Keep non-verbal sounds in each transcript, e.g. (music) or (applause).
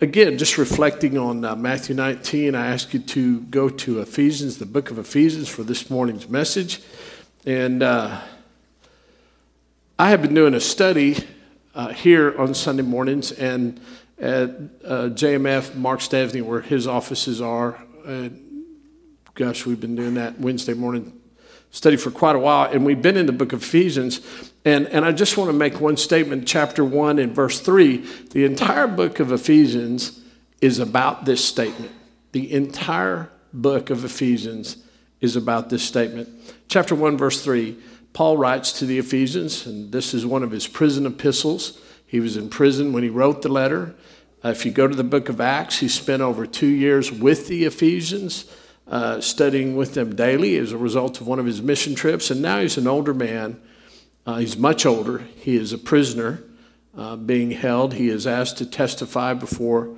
again, just reflecting on uh, Matthew 19, I ask you to go to Ephesians, the book of Ephesians, for this morning's message. And uh, I have been doing a study uh, here on Sunday mornings and at uh, JMF, Mark Stavney, where his offices are. gosh, we've been doing that Wednesday morning study for quite a while, and we've been in the book of Ephesians. And, and I just want to make one statement, chapter 1 and verse 3. The entire book of Ephesians is about this statement. The entire book of Ephesians is about this statement. Chapter 1, verse 3, Paul writes to the Ephesians, and this is one of his prison epistles. He was in prison when he wrote the letter. Uh, if you go to the book of Acts, he spent over two years with the Ephesians uh, studying with them daily as a result of one of his mission trips. And now he's an older man. Uh, he's much older. He is a prisoner uh, being held. He is asked to testify before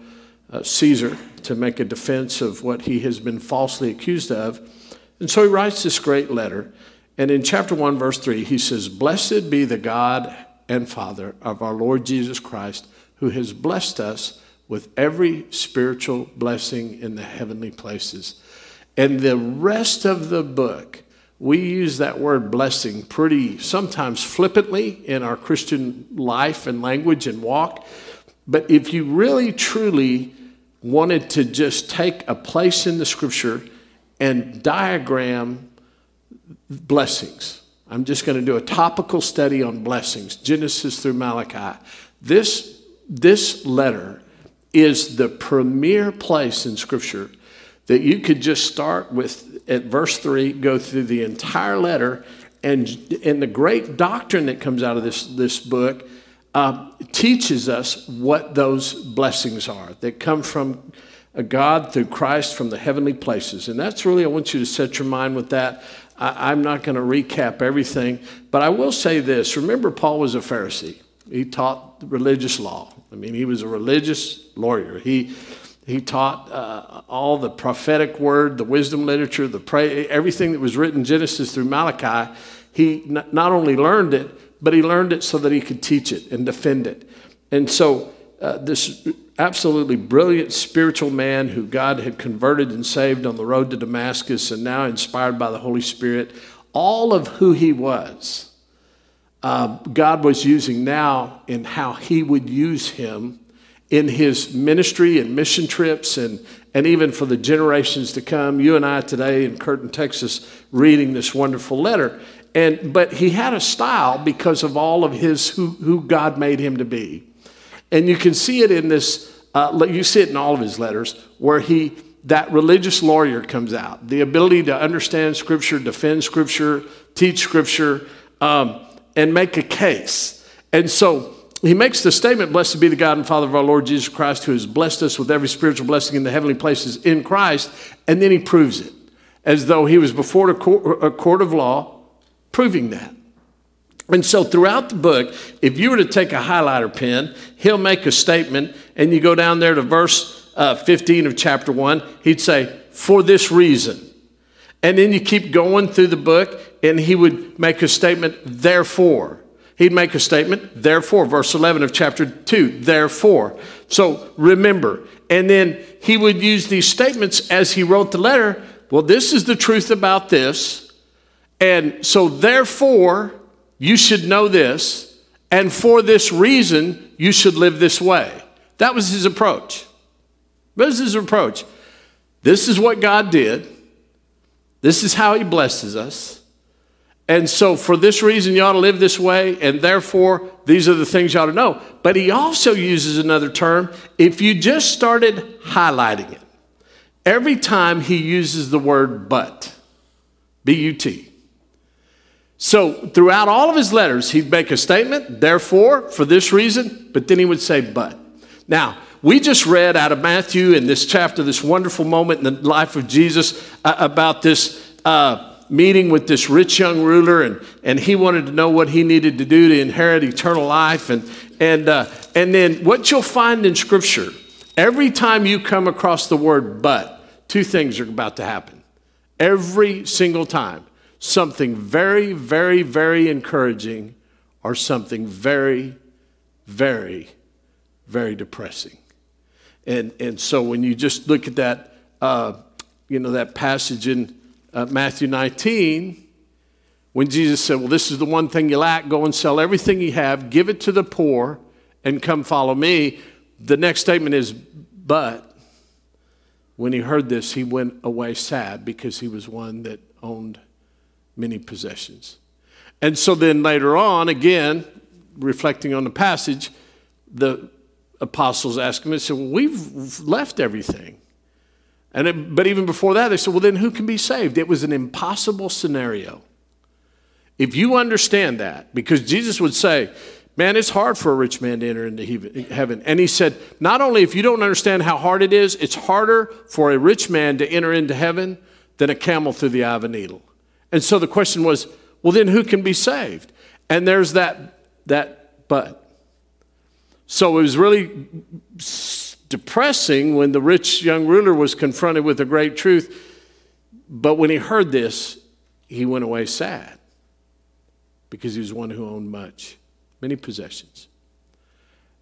uh, Caesar to make a defense of what he has been falsely accused of. And so he writes this great letter. And in chapter 1, verse 3, he says, Blessed be the God and Father of our Lord Jesus Christ, who has blessed us with every spiritual blessing in the heavenly places and the rest of the book, we use that word blessing pretty sometimes flippantly in our Christian life and language and walk. But if you really truly wanted to just take a place in the scripture and diagram blessings, I'm just going to do a topical study on blessings, Genesis through Malachi. This, this letter is the premier place in scripture that you could just start with at verse 3, go through the entire letter, and, and the great doctrine that comes out of this, this book uh, teaches us what those blessings are that come from God through Christ from the heavenly places. And that's really, I want you to set your mind with that. I, I'm not going to recap everything, but I will say this. Remember, Paul was a Pharisee, he taught religious law. I mean, he was a religious lawyer. He he taught uh, all the prophetic word, the wisdom literature, the pray, everything that was written Genesis through Malachi. He n- not only learned it, but he learned it so that he could teach it and defend it. And so, uh, this absolutely brilliant spiritual man who God had converted and saved on the road to Damascus and now inspired by the Holy Spirit, all of who he was, uh, God was using now in how he would use him in his ministry and mission trips and, and even for the generations to come. You and I today in Kurten, Texas, reading this wonderful letter. And, but he had a style because of all of his who, who God made him to be. And you can see it in this, uh, you see it in all of his letters, where he, that religious lawyer comes out. The ability to understand Scripture, defend Scripture, teach Scripture, um, and make a case. And so he makes the statement, Blessed be the God and Father of our Lord Jesus Christ, who has blessed us with every spiritual blessing in the heavenly places in Christ. And then he proves it as though he was before a court, a court of law, proving that. And so throughout the book, if you were to take a highlighter pen, he'll make a statement, and you go down there to verse uh, 15 of chapter 1, he'd say, For this reason. And then you keep going through the book, and he would make a statement, Therefore he'd make a statement, therefore, verse 11 of chapter 2, therefore. So remember. And then he would use these statements as he wrote the letter. Well, this is the truth about this. And so, therefore, you should know this. And for this reason, you should live this way. That was his approach. That was his approach. This is what God did. This is how he blesses us. And so, for this reason, you ought to live this way, and therefore, these are the things you ought to know. But he also uses another term. If you just started highlighting it, every time he uses the word but, B U T. So, throughout all of his letters, he'd make a statement, therefore, for this reason, but then he would say but. Now, we just read out of Matthew in this chapter, this wonderful moment in the life of Jesus uh, about this. Uh, meeting with this rich young ruler, and, and he wanted to know what he needed to do to inherit eternal life. And, and, uh, and then what you'll find in Scripture, every time you come across the word but, two things are about to happen. Every single time. Something very, very, very encouraging, or something very, very, very depressing. And, and so when you just look at that, uh, you know, that passage in uh, Matthew 19, when Jesus said, Well, this is the one thing you lack, go and sell everything you have, give it to the poor, and come follow me. The next statement is, But when he heard this, he went away sad because he was one that owned many possessions. And so then later on, again, reflecting on the passage, the apostles asked him, they said, Well, we've left everything. And it, but even before that, they said, Well, then who can be saved? It was an impossible scenario. If you understand that, because Jesus would say, Man, it's hard for a rich man to enter into heaven. And he said, Not only if you don't understand how hard it is, it's harder for a rich man to enter into heaven than a camel through the eye of a needle. And so the question was, Well, then who can be saved? And there's that, that but. So it was really depressing when the rich young ruler was confronted with the great truth. But when he heard this, he went away sad because he was one who owned much, many possessions.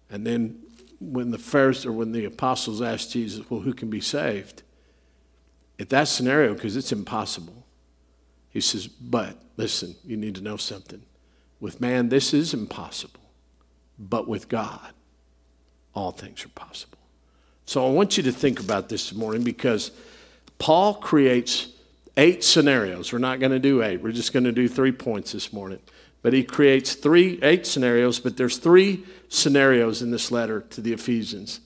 And then when the first or when the apostles asked Jesus, well, who can be saved? If that scenario, because it's impossible, he says, but listen, you need to know something. With man, this is impossible, but with God, all things are possible. So I want you to think about this morning because Paul creates eight scenarios. We're not going to do eight, we're just going to do three points this morning. But he creates three, eight scenarios, but there's three scenarios in this letter to the Ephesians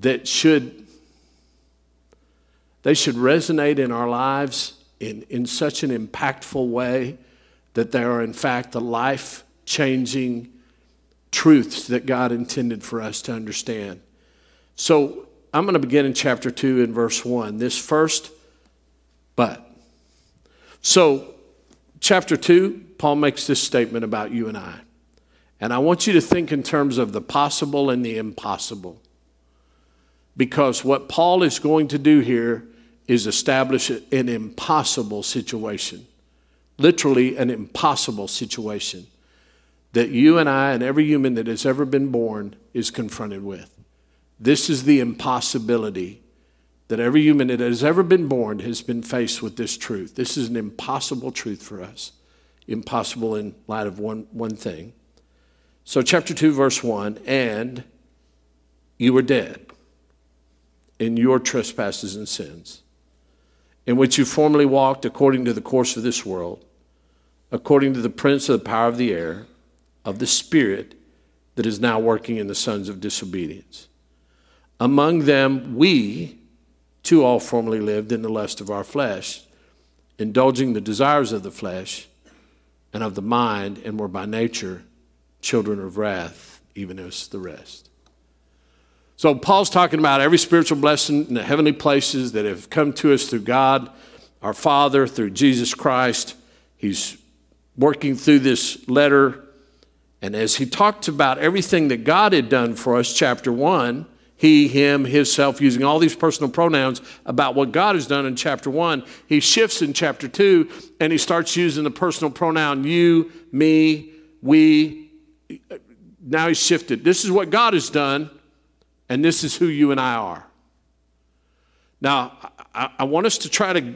that should they should resonate in our lives in, in such an impactful way that they are in fact the life changing truths that God intended for us to understand. So I'm going to begin in chapter 2 in verse 1. This first, but. So, chapter 2, Paul makes this statement about you and I. And I want you to think in terms of the possible and the impossible. Because what Paul is going to do here is establish an impossible situation. Literally, an impossible situation that you and I and every human that has ever been born is confronted with. This is the impossibility that every human that has ever been born has been faced with this truth. This is an impossible truth for us. Impossible in light of one, one thing. So, chapter 2, verse 1 and you were dead in your trespasses and sins, in which you formerly walked according to the course of this world, according to the prince of the power of the air of the Spirit that is now working in the sons of disobedience. Among them, we too all formerly lived in the lust of our flesh, indulging the desires of the flesh and of the mind, and were by nature children of wrath, even as the rest. So, Paul's talking about every spiritual blessing in the heavenly places that have come to us through God, our Father, through Jesus Christ. He's working through this letter and as he talked about everything that God had done for us, chapter one, he, him, himself, using all these personal pronouns about what God has done in chapter one, he shifts in chapter two and he starts using the personal pronoun you, me, we. Now he's shifted. This is what God has done, and this is who you and I are. Now, I, I want us to try to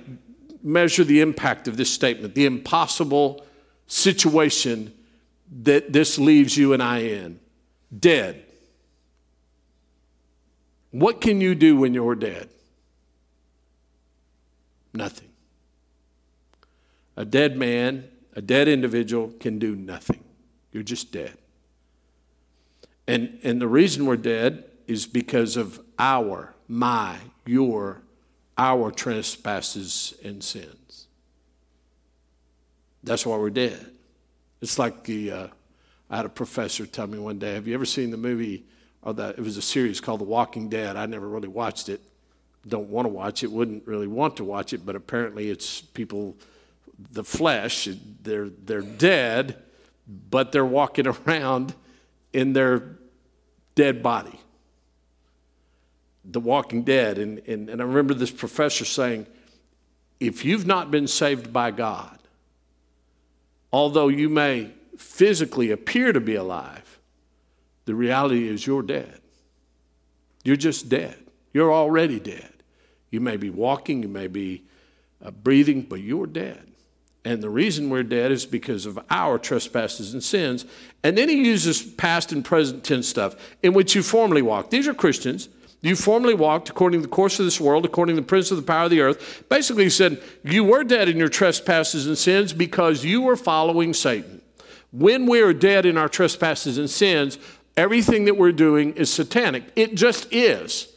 measure the impact of this statement, the impossible situation that this leaves you and I in dead. What can you do when you're dead? Nothing. A dead man, a dead individual can do nothing. You're just dead. And, and the reason we're dead is because of our, my, your, our trespasses and sins. That's why we're dead. It's like the, uh, I had a professor tell me one day, have you ever seen the movie, Oh, or the, it was a series called The Walking Dead. I never really watched it. Don't want to watch it, wouldn't really want to watch it, but apparently it's people, the flesh, they're, they're dead, but they're walking (laughs) around in their dead body. The Walking Dead. And, and, and I remember this professor saying, if you've not been saved by God, Although you may physically appear to be alive, the reality is you're dead. You're just dead. You're already dead. You may be walking, you may be uh, breathing, but you're dead. And the reason we're dead is because of our trespasses and sins. And then he uses past and present tense stuff in which you formerly walked. These are Christians. You formerly walked according to the course of this world, according to the prince of the power of the earth. Basically, he said, You were dead in your trespasses and sins because you were following Satan. When we are dead in our trespasses and sins, everything that we're doing is satanic. It just is.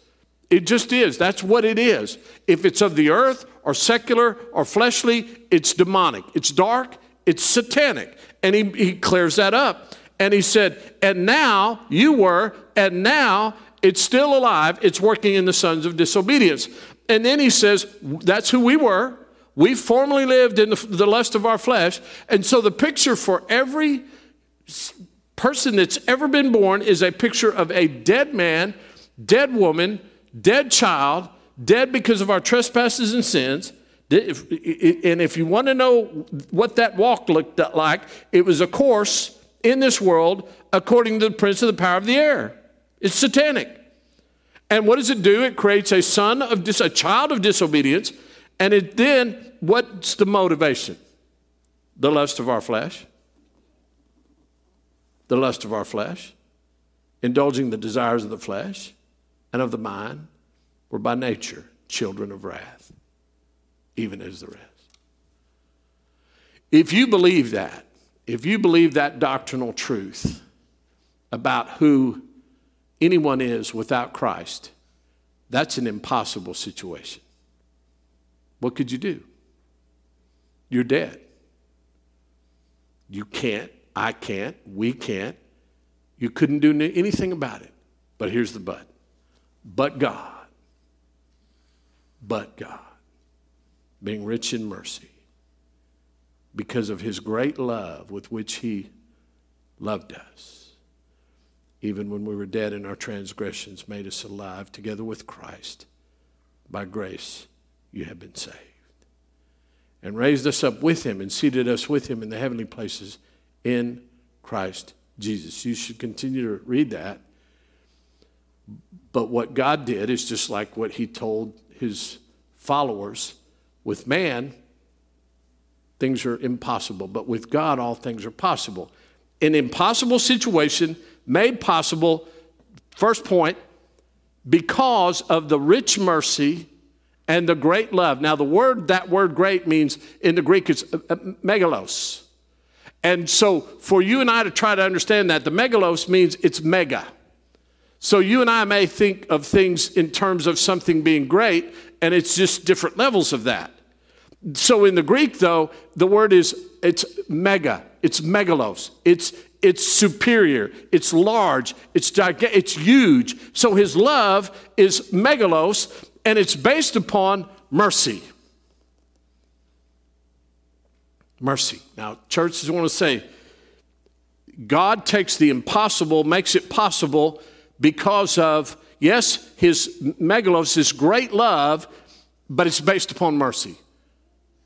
It just is. That's what it is. If it's of the earth or secular or fleshly, it's demonic. It's dark, it's satanic. And he, he clears that up. And he said, And now you were, and now it's still alive. It's working in the sons of disobedience. And then he says, That's who we were. We formerly lived in the, the lust of our flesh. And so the picture for every person that's ever been born is a picture of a dead man, dead woman, dead child dead because of our trespasses and sins. And if you want to know what that walk looked like, it was a course in this world according to the prince of the power of the air. It's satanic. And what does it do? It creates a son of dis- a child of disobedience. And it then, what's the motivation? The lust of our flesh. The lust of our flesh. Indulging the desires of the flesh and of the mind were by nature children of wrath, even as the rest. If you believe that, if you believe that doctrinal truth about who anyone is without Christ, that's an impossible situation. What could you do? You're dead. You can't, I can't, we can't. You couldn't do anything about it. But here's the but. But God but God, being rich in mercy, because of his great love with which he loved us, even when we were dead in our transgressions, made us alive together with Christ. By grace, you have been saved. And raised us up with him and seated us with him in the heavenly places in Christ Jesus. You should continue to read that. But what God did is just like what he told his followers. With man, things are impossible, but with God, all things are possible. An impossible situation made possible, first point, because of the rich mercy and the great love. Now, the word, that word great means in the Greek, it's uh, uh, megalos. And so, for you and I to try to understand that, the megalos means it's mega. So you and I may think of things in terms of something being great, and it's just different levels of that. So in the Greek, though, the word is it's mega, it's megalos, it's it's superior, it's large, it's gigantic, it's huge. So his love is megalos, and it's based upon mercy. Mercy. Now, church, churches want to say, God takes the impossible, makes it possible because of, yes, his megalos, his great love, but it's based upon mercy.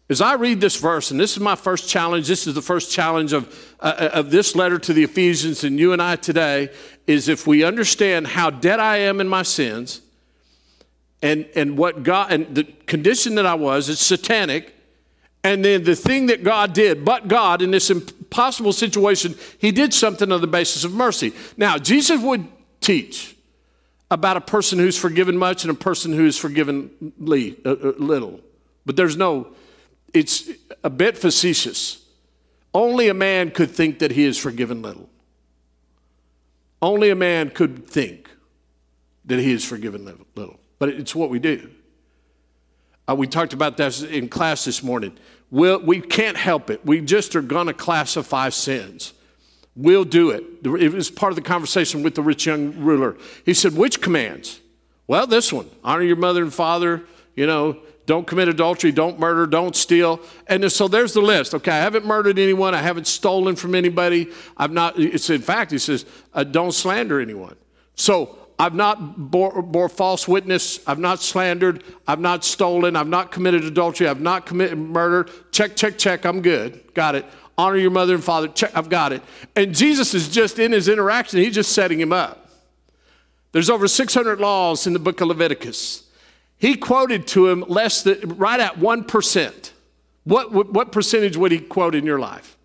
As I read this verse, and this is my first challenge, this is the first challenge of, uh, of this letter to the Ephesians and you and I today, is if we understand how dead I am in my sins and, and what God, and the condition that I was, it's satanic, and then the thing that God did, but God, in this impossible situation, He did something on the basis of mercy. Now, Jesus would teach about a person who's forgiven much and a person who's forgiven uh, uh, little. But there's no, it's a bit facetious. Only a man could think that he is forgiven little. Only a man could think that he is forgiven little. But it's what we do. Uh, we talked about that in class this morning. We'll, we can't help it. We just are going to classify sins. We'll do it. It was part of the conversation with the rich young ruler. He said, Which commands? Well, this one honor your mother and father, you know, don't commit adultery, don't murder, don't steal. And so there's the list. Okay, I haven't murdered anyone, I haven't stolen from anybody. I've not, it's in fact, he says, uh, don't slander anyone. So I've not bore, bore, false witness. I've not slandered. I've not stolen. I've not committed adultery. I've not committed murder. Check, check, check. I'm good. Got it honor your mother and father. Check, I've got it. And Jesus is just in his interaction, he's just setting him up. There's over 600 laws in the book of Leviticus. He quoted to him less than right at 1%. What, what, what percentage would he quote in your life?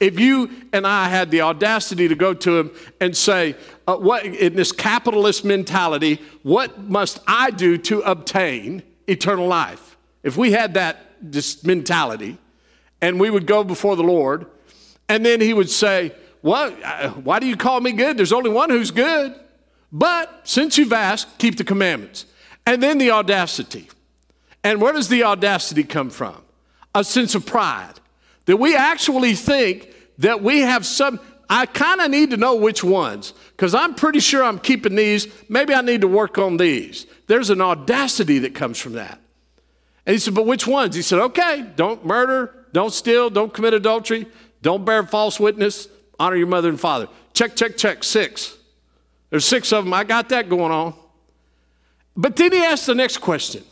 If you and I had the audacity to go to him and say, uh, what, in this capitalist mentality, what must I do to obtain eternal life? If we had that this mentality and we would go before the Lord, and then he would say, What? Uh, why do you call me good? There's only one who's good. But since you've asked, keep the commandments. And then the audacity. And where does the audacity come from? A sense of pride. That we actually think that we have some, I kind of need to know which ones, because I'm pretty sure I'm keeping these. Maybe I need to work on these. There's an audacity that comes from that. And he said, But which ones? He said, Okay, don't murder, don't steal, don't commit adultery, don't bear false witness, honor your mother and father. Check, check, check, six. There's six of them. I got that going on. But then he asked the next question.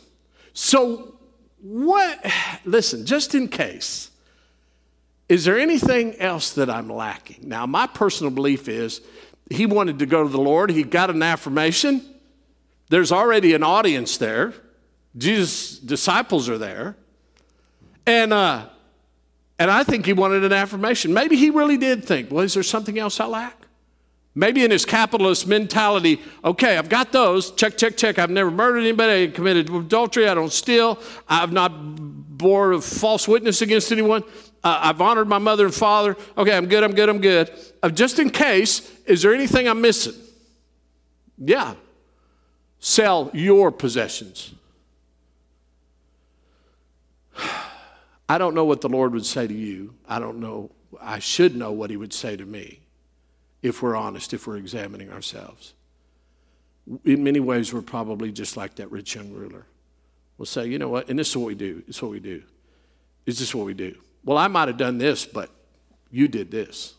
So, what, (sighs) listen, just in case, is there anything else that I'm lacking? Now, my personal belief is he wanted to go to the Lord. He got an affirmation. There's already an audience there. Jesus' disciples are there. And, uh, and I think he wanted an affirmation. Maybe he really did think, well, is there something else I lack? Maybe in his capitalist mentality, okay, I've got those. Check, check, check. I've never murdered anybody. I committed adultery. I don't steal. I've not bore a false witness against anyone. Uh, I've honored my mother and father. Okay, I'm good. I'm good. I'm good. Uh, just in case, is there anything I'm missing? Yeah. Sell your possessions. (sighs) I don't know what the Lord would say to you. I don't know. I should know what he would say to me if we're honest, if we're examining ourselves. In many ways, we're probably just like that rich young ruler. We'll say, you know what, and this is what we do. It's what we do. It's just what we do? Well, I might have done this, but you did this.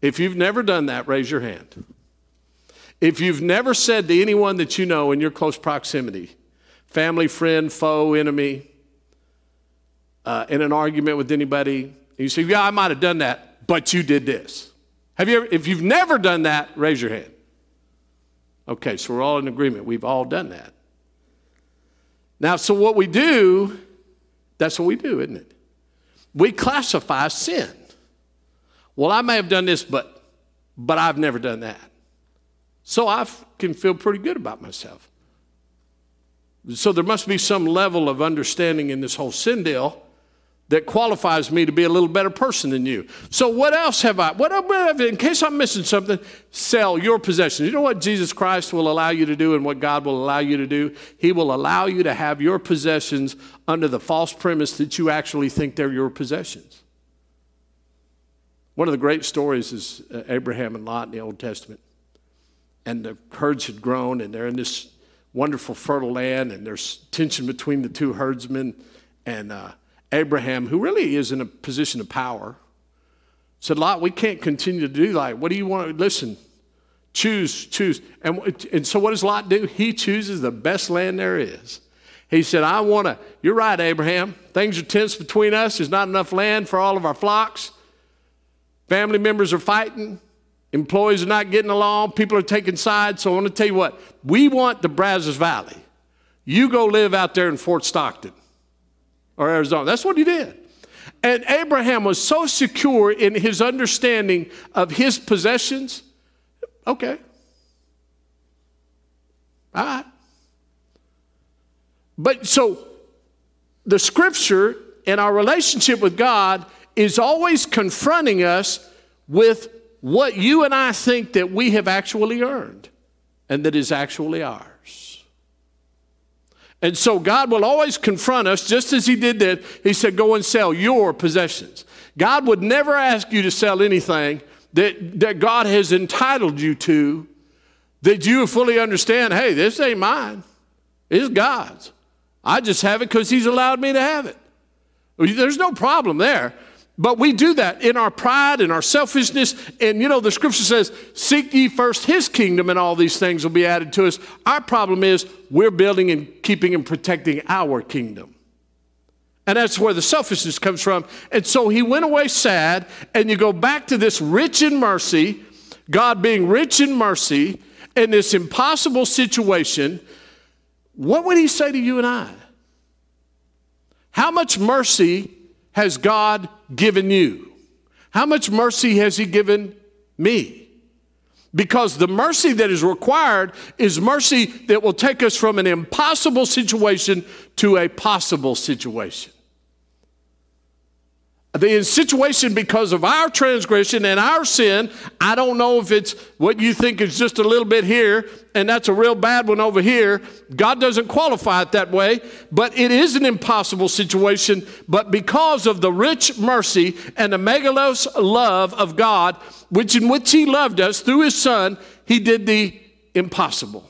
If you've never done that, raise your hand. If you've never said to anyone that you know in your close proximity, family, friend, foe, enemy, uh, in an argument with anybody, you say, Yeah, I might have done that but you did this. Have you ever, if you've never done that, raise your hand. Okay, so we're all in agreement. We've all done that. Now, so what we do, that's what we do, isn't it? We classify sin. Well, I may have done this, but but I've never done that. So I can feel pretty good about myself. So there must be some level of understanding in this whole sin deal that qualifies me to be a little better person than you. So what else have I? What in case I'm missing something, sell your possessions. You know what Jesus Christ will allow you to do and what God will allow you to do? He will allow you to have your possessions under the false premise that you actually think they're your possessions. One of the great stories is uh, Abraham and Lot in the Old Testament. And the herds had grown and they're in this wonderful fertile land and there's tension between the two herdsmen and uh, Abraham, who really is in a position of power, said, Lot, we can't continue to do that. What do you want listen? Choose, choose. And, and so what does Lot do? He chooses the best land there is. He said, I want to, you're right, Abraham. Things are tense between us. There's not enough land for all of our flocks. Family members are fighting. Employees are not getting along. People are taking sides. So I want to tell you what, we want the Brazos Valley. You go live out there in Fort Stockton or Arizona. That's what he did. And Abraham was so secure in his understanding of his possessions. Okay. All right. But so the scripture and our relationship with God is always confronting us with what you and I think that we have actually earned and that is actually ours. And so God will always confront us, just as He did that. He said, Go and sell your possessions. God would never ask you to sell anything that, that God has entitled you to, that you fully understand hey, this ain't mine, it's God's. I just have it because He's allowed me to have it. There's no problem there. But we do that in our pride and our selfishness. And you know, the scripture says, Seek ye first his kingdom, and all these things will be added to us. Our problem is we're building and keeping and protecting our kingdom. And that's where the selfishness comes from. And so he went away sad, and you go back to this rich in mercy. God being rich in mercy in this impossible situation, what would he say to you and I? How much mercy has God given you? How much mercy has he given me? Because the mercy that is required is mercy that will take us from an impossible situation to a possible situation the situation because of our transgression and our sin. I don't know if it's what you think is just a little bit here and that's a real bad one over here. God doesn't qualify it that way, but it is an impossible situation. But because of the rich mercy and the megalos love of God, which in which He loved us through His Son, He did the impossible.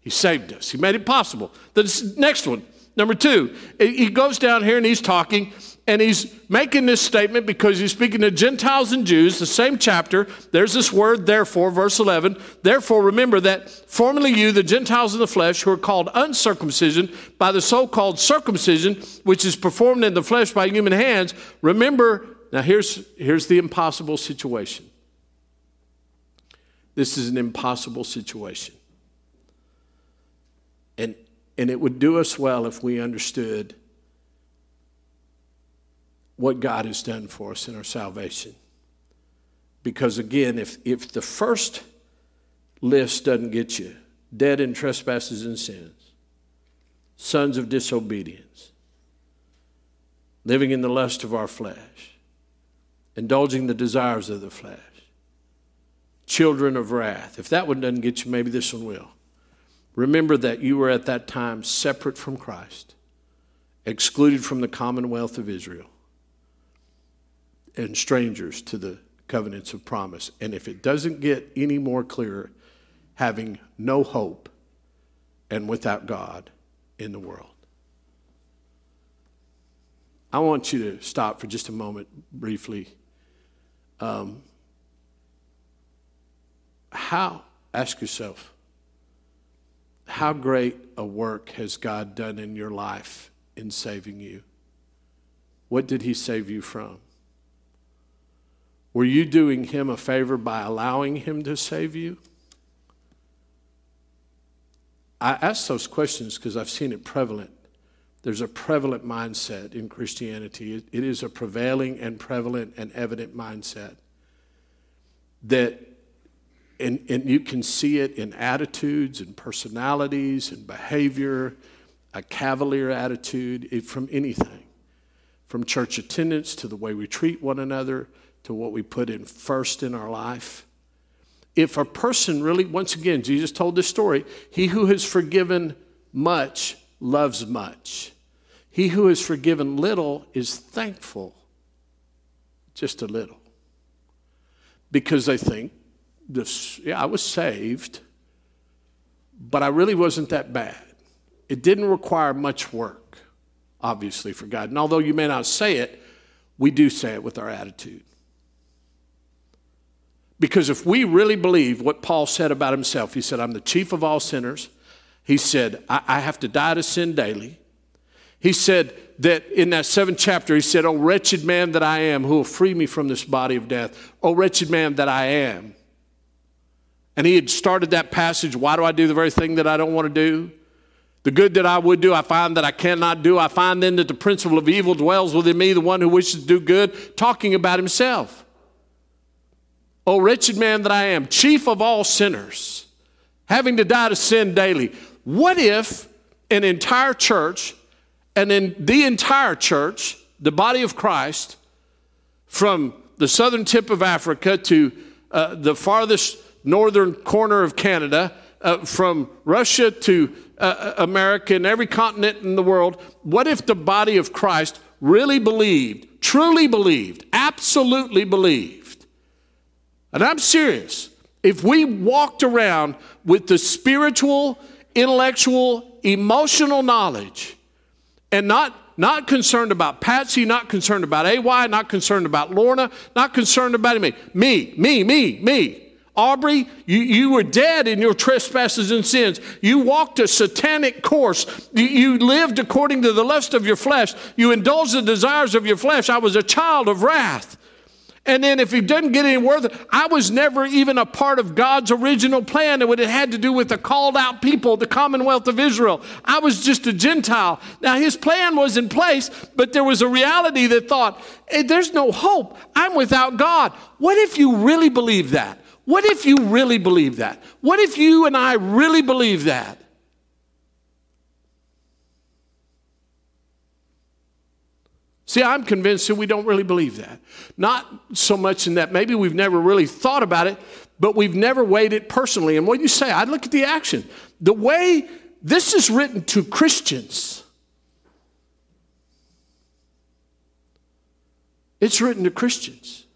He saved us. He made it possible. The next one, number two, he goes down here and he's talking and he's making this statement because he's speaking to Gentiles and Jews, the same chapter. There's this word, therefore, verse 11. Therefore, remember that formerly you, the Gentiles in the flesh, who are called uncircumcision by the so called circumcision, which is performed in the flesh by human hands, remember, now here's, here's the impossible situation. This is an impossible situation. And, and it would do us well if we understood what God has done for us in our salvation. Because again, if, if the first list doesn't get you, dead in trespasses and sins, sons of disobedience, living in the lust of our flesh, indulging the desires of the flesh, children of wrath. If that one doesn't get you, maybe this one will. Remember that you were at that time separate from Christ, excluded from the commonwealth of Israel and strangers to the covenants of promise. And if it doesn't get any more clear, having no hope and without God in the world. I want you to stop for just a moment briefly. Um, how, ask yourself, how great a work has God done in your life in saving you? What did He save you from? Were you doing him a favor by allowing him to save you? I ask those questions because I've seen it prevalent. There's a prevalent mindset in Christianity. it is a prevailing and prevalent and evident mindset that, and, and you can see it in attitudes and personalities and behavior, a cavalier attitude from anything, from church attendance to the way we treat one another to what we put in first in our life. If a person really, once again, Jesus told this story he who has forgiven much loves much. He who has forgiven little is thankful, just a little. Because they think, this, yeah, I was saved, but I really wasn't that bad. It didn't require much work, obviously, for God. And although you may not say it, we do say it with our attitude. Because if we really believe what Paul said about himself, he said, I'm the chief of all sinners. He said, I, I have to die to sin daily. He said that in that seventh chapter, he said, Oh, wretched man that I am, who will free me from this body of death? Oh, wretched man that I am. And he had started that passage, Why do I do the very thing that I don't want to do? The good that I would do, I find that I cannot do. I find then that the principle of evil dwells within me, the one who wishes to do good, talking about himself. O wretched man that I am, chief of all sinners, having to die to sin daily. What if an entire church, and in the entire church, the body of Christ, from the southern tip of Africa to uh, the farthest northern corner of Canada, uh, from Russia to uh, uh America and every continent in the world, what if the body of Christ really believed, truly believed, absolutely believed? And I'm serious. If we walked around with the spiritual, intellectual, emotional knowledge and not not concerned about Patsy, not concerned about AY, not concerned about Lorna, not concerned about me. Me, me, me, me. Aubrey, you, you were dead in your trespasses and sins. You walked a satanic course. You, you lived according to the lust of your flesh. You indulged the desires of your flesh. I was a child of wrath. And then if he doesn't get any worse, I was never even a part of God's original plan and what it had to do with the called out people, the commonwealth of Israel. I was just a Gentile. Now his plan was in place, but there was a reality that thought, hey, there's no hope. I'm without God. What if you really believe that? What if you really believe that? What if you and I really believe that? See, I'm convinced that we don't really believe that. Not so much in that maybe we've never really thought about it, but we've never weighed it personally. And what you say, I'd look at the action. The way this is written to Christians, it's written to Christians.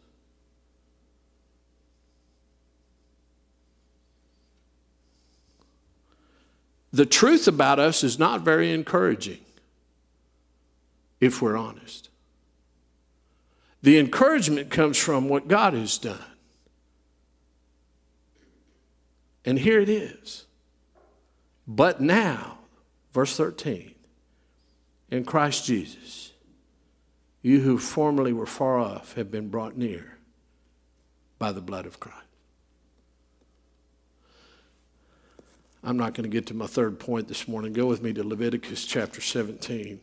The truth about us is not very encouraging if we're honest. The encouragement comes from what God has done. And here it is. But now, verse 13, in Christ Jesus, you who formerly were far off have been brought near by the blood of Christ. I'm not going to get to my third point this morning. Go with me to Leviticus chapter 17.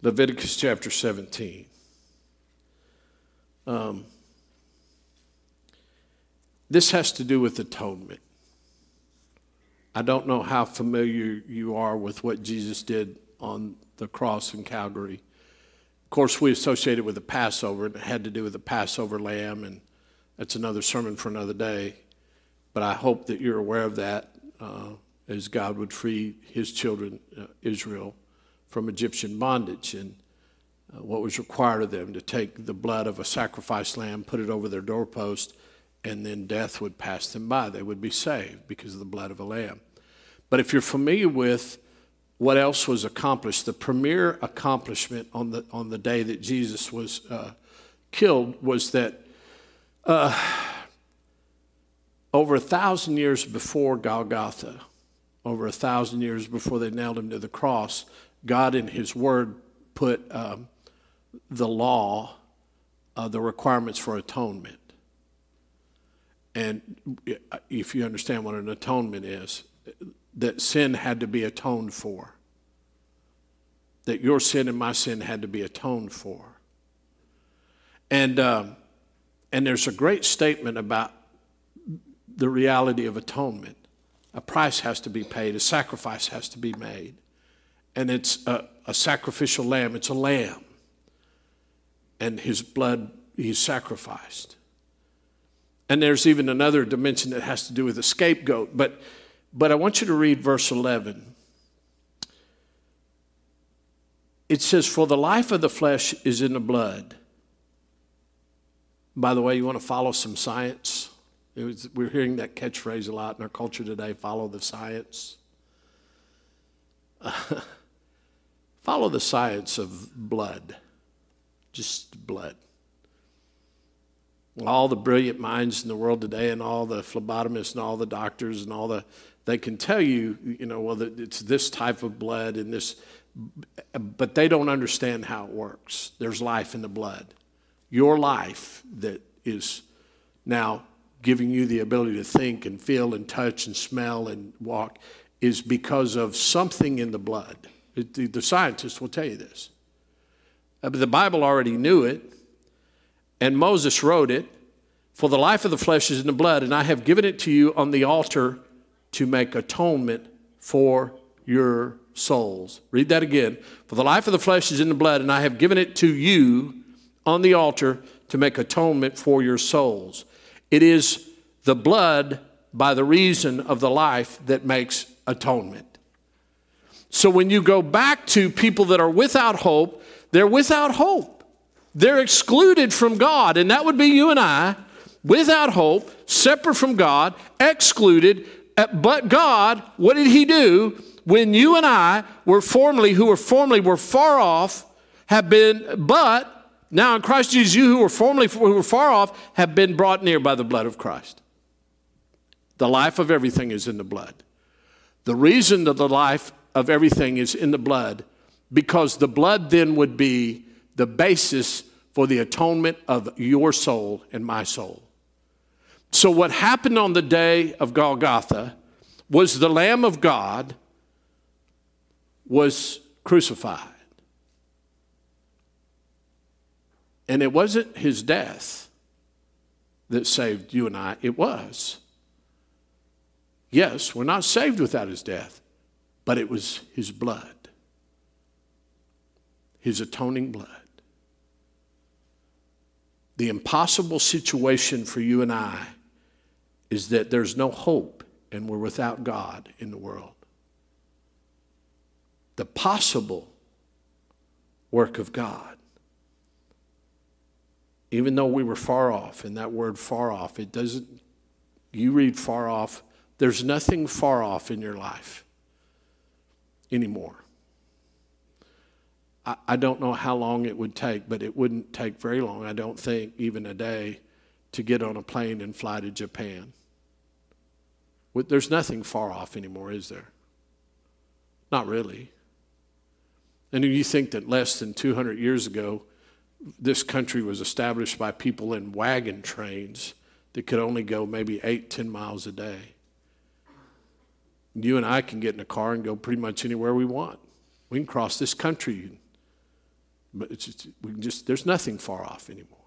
Leviticus chapter 17. Um, this has to do with atonement. I don't know how familiar you are with what Jesus did on the cross in Calvary. Of course, we associate it with the Passover, and it had to do with the Passover lamb, and that's another sermon for another day. But I hope that you're aware of that uh, as God would free his children, uh, Israel, from Egyptian bondage and uh, what was required of them to take the blood of a sacrificed lamb, put it over their doorpost, and then death would pass them by. They would be saved because of the blood of a lamb. But if you're familiar with what else was accomplished, the premier accomplishment on the, on the day that Jesus was uh, killed was that uh, over a thousand years before Golgotha, over a thousand years before they nailed him to the cross, God in His Word put um, the law, uh, the requirements for atonement. And if you understand what an atonement is, that sin had to be atoned for, that your sin and my sin had to be atoned for. And, um, and there's a great statement about the reality of atonement. A price has to be paid, a sacrifice has to be made and it's a, a sacrificial lamb. It's a lamb. And his blood, he's sacrificed. And there's even another dimension that has to do with a scapegoat. But, but I want you to read verse 11. It says, For the life of the flesh is in the blood. By the way, you want to follow some science? Was, we're hearing that catchphrase a lot in our culture today follow the science. (laughs) Follow the science of blood, just blood. All the brilliant minds in the world today, and all the phlebotomists, and all the doctors, and all the, they can tell you, you know, well, it's this type of blood and this, but they don't understand how it works. There's life in the blood. Your life that is now giving you the ability to think and feel and touch and smell and walk is because of something in the blood. The, the scientists will tell you this. Uh, but the Bible already knew it, and Moses wrote it. For the life of the flesh is in the blood, and I have given it to you on the altar to make atonement for your souls. Read that again. For the life of the flesh is in the blood, and I have given it to you on the altar to make atonement for your souls. It is the blood by the reason of the life that makes atonement. So when you go back to people that are without hope, they're without hope. They're excluded from God, and that would be you and I, without hope, separate from God, excluded. Uh, but God, what did He do when you and I were formerly, who were formerly were far off, have been, but now in Christ Jesus, you who were formerly who were far off have been brought near by the blood of Christ. The life of everything is in the blood. The reason that the life of everything is in the blood because the blood then would be the basis for the atonement of your soul and my soul. So, what happened on the day of Golgotha was the Lamb of God was crucified. And it wasn't his death that saved you and I, it was. Yes, we're not saved without his death, but it was his blood, his atoning blood. The impossible situation for you and I is that there's no hope and we're without God in the world. The possible work of God. Even though we were far off, and that word far off, it doesn't, you read far off, there's nothing far off in your life anymore. I, I don't know how long it would take, but it wouldn't take very long, I don't think, even a day, to get on a plane and fly to Japan. There's nothing far off anymore, is there? Not really. And you think that less than 200 years ago, this country was established by people in wagon trains that could only go maybe eight, ten miles a day. You and I can get in a car and go pretty much anywhere we want. We can cross this country, but it's just, we can just, there's nothing far off anymore.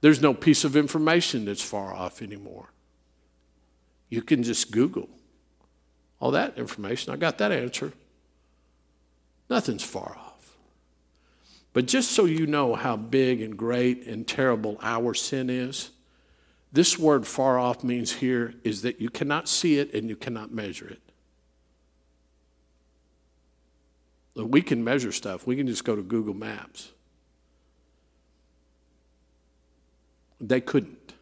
There's no piece of information that's far off anymore. You can just Google all that information. I got that answer. Nothing's far off. But just so you know how big and great and terrible our sin is, this word far off means here is that you cannot see it and you cannot measure it. We can measure stuff. We can just go to Google Maps. They couldn't.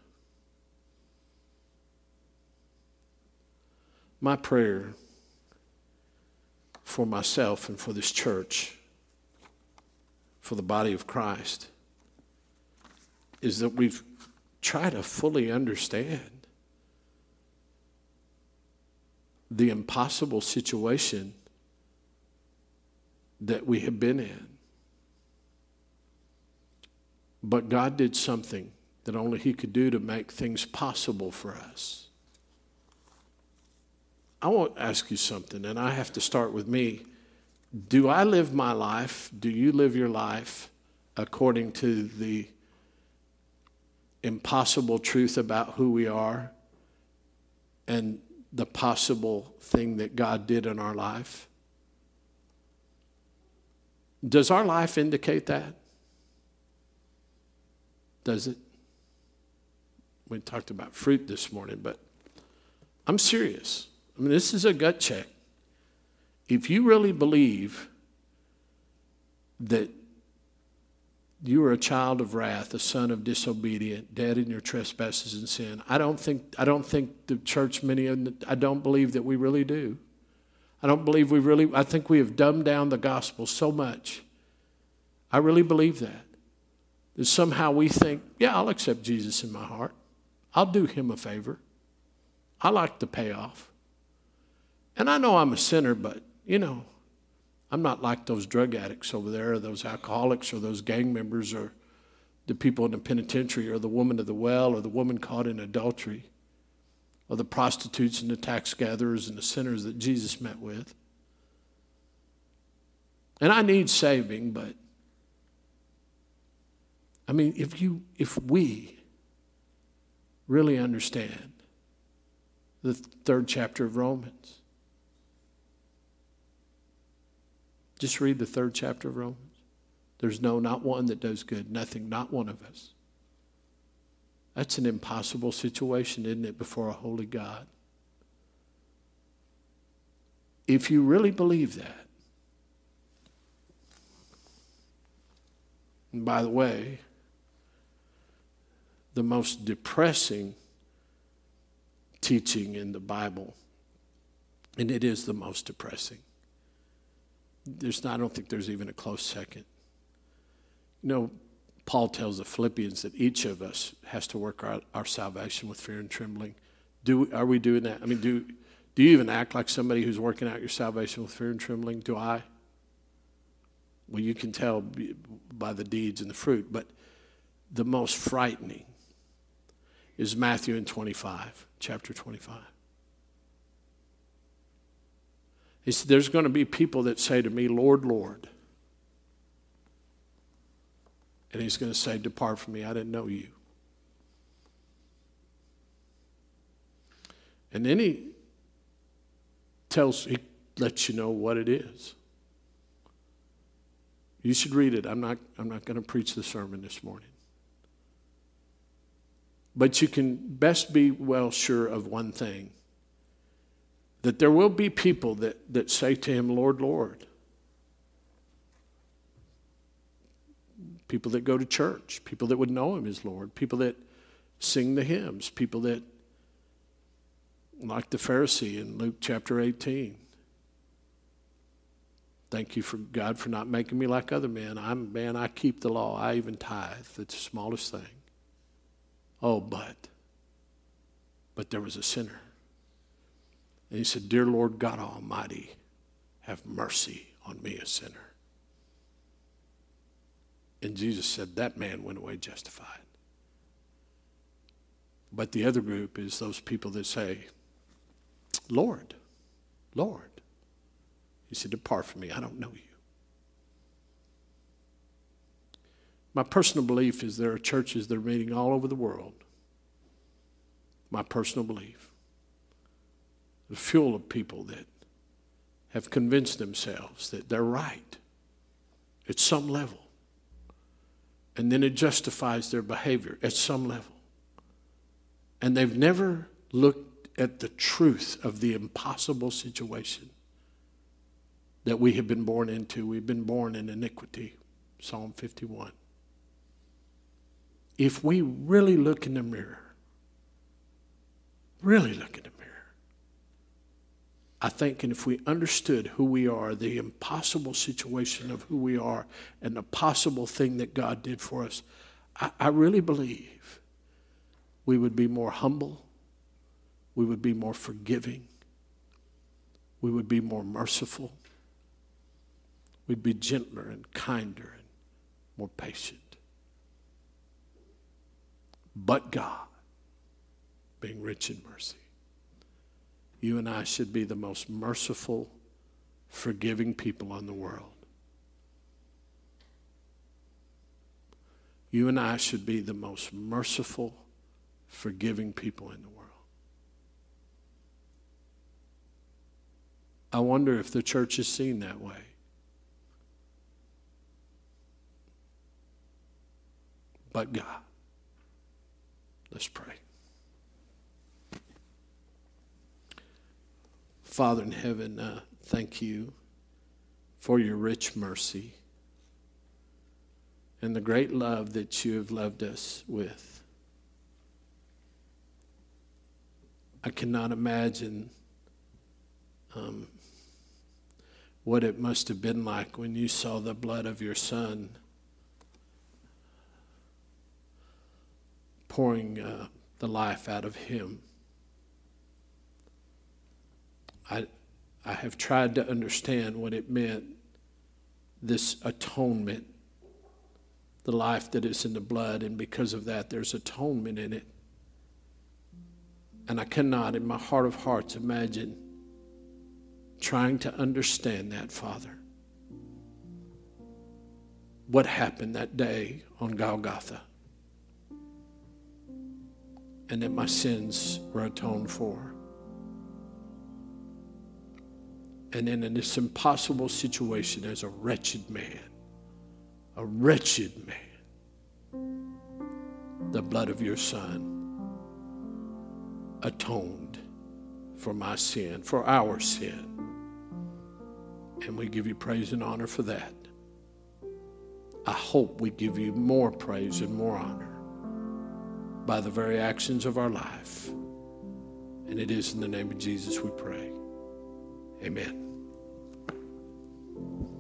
My prayer for myself and for this church, for the body of Christ, is that we've tried to fully understand the impossible situation that we have been in. But God did something that only He could do to make things possible for us. I want to ask you something, and I have to start with me. Do I live my life? Do you live your life according to the impossible truth about who we are and the possible thing that God did in our life? Does our life indicate that? Does it? We talked about fruit this morning, but I'm serious. I mean, this is a gut check. If you really believe that you are a child of wrath, a son of disobedient, dead in your trespasses and sin, I don't think, I don't think the church, many of I don't believe that we really do. I don't believe we really, I think we have dumbed down the gospel so much. I really believe that. That somehow we think, yeah, I'll accept Jesus in my heart. I'll do him a favor. I like the payoff. And I know I'm a sinner, but, you know, I'm not like those drug addicts over there, or those alcoholics, or those gang members, or the people in the penitentiary, or the woman of the well, or the woman caught in adultery, or the prostitutes and the tax gatherers and the sinners that Jesus met with. And I need saving, but I mean, if you, if we really understand the third chapter of Romans, Just read the third chapter of Romans. There's no, not one that does good, nothing, not one of us. That's an impossible situation, isn't it, before a holy God? If you really believe that, and by the way, the most depressing teaching in the Bible, and it is the most depressing, there's not, I don't think there's even a close second. You know, Paul tells the Philippians that each of us has to work out our salvation with fear and trembling. Do are we doing that? I mean, do Do you even act like somebody who's working out your salvation with fear and trembling? Do I? Well, you can tell by the deeds and the fruit, but the most frightening is Matthew in 25, chapter 25. He said, There's going to be people that say to me, Lord, Lord. And he's going to say, Depart from me, I didn't know you. And then he tells, he lets you know what it is. You should read it. I'm not, I'm not going to preach the sermon this morning. But you can best be well sure of one thing that there will be people that, that say to him, Lord, Lord. People that go to church, people that would know him as Lord, people that sing the hymns, people that, like the Pharisee in Luke chapter 18, Thank you for God for not making me like other men. I'm man, I keep the law. I even tithe. It's the smallest thing. Oh, but but there was a sinner. And he said, Dear Lord God Almighty, have mercy on me, a sinner. And Jesus said, That man went away justified. But the other group is those people that say, Lord, Lord. He said, Depart from me, I don't know you. My personal belief is there are churches that are meeting all over the world. My personal belief. The fuel of people that have convinced themselves that they're right at some level. And then it justifies their behavior at some level. And they've never looked at the truth of the impossible situation that we have been born into. We've been born in iniquity. Psalm 51. If we really look in the mirror, really look in the mirror, I think, and if we understood who we are, the impossible situation of who we are, and the possible thing that God did for us, I, I really believe we would be more humble, we would be more forgiving, we would be more merciful we'd be gentler and kinder and more patient. But God, being rich in mercy, you and I should be the most merciful, forgiving people in the world. You and I should be the most merciful, forgiving people in the world. I wonder if the church is seen that way. but God. Let's pray. Father in heaven, uh, thank you for your rich mercy and the great love that you have loved us with. I cannot imagine um, what it must have been like when you saw the blood of your son pouring uh, the life out of Him. I, I have tried to understand what it meant this atonement, the life that is in the blood, and because of that, there's atonement in it. And I cannot, in my heart of hearts, imagine trying to understand that, Father. What happened that day on Golgotha? and that my sins were atoned for. And in this impossible situation, as a wretched man, a wretched man, the blood of your Son atoned for my sin, for our sin. And we give you praise and honor for that. I hope we give you more praise and more honor by the very actions of our life. And it is in the name of Jesus we pray. Amen. Thank you.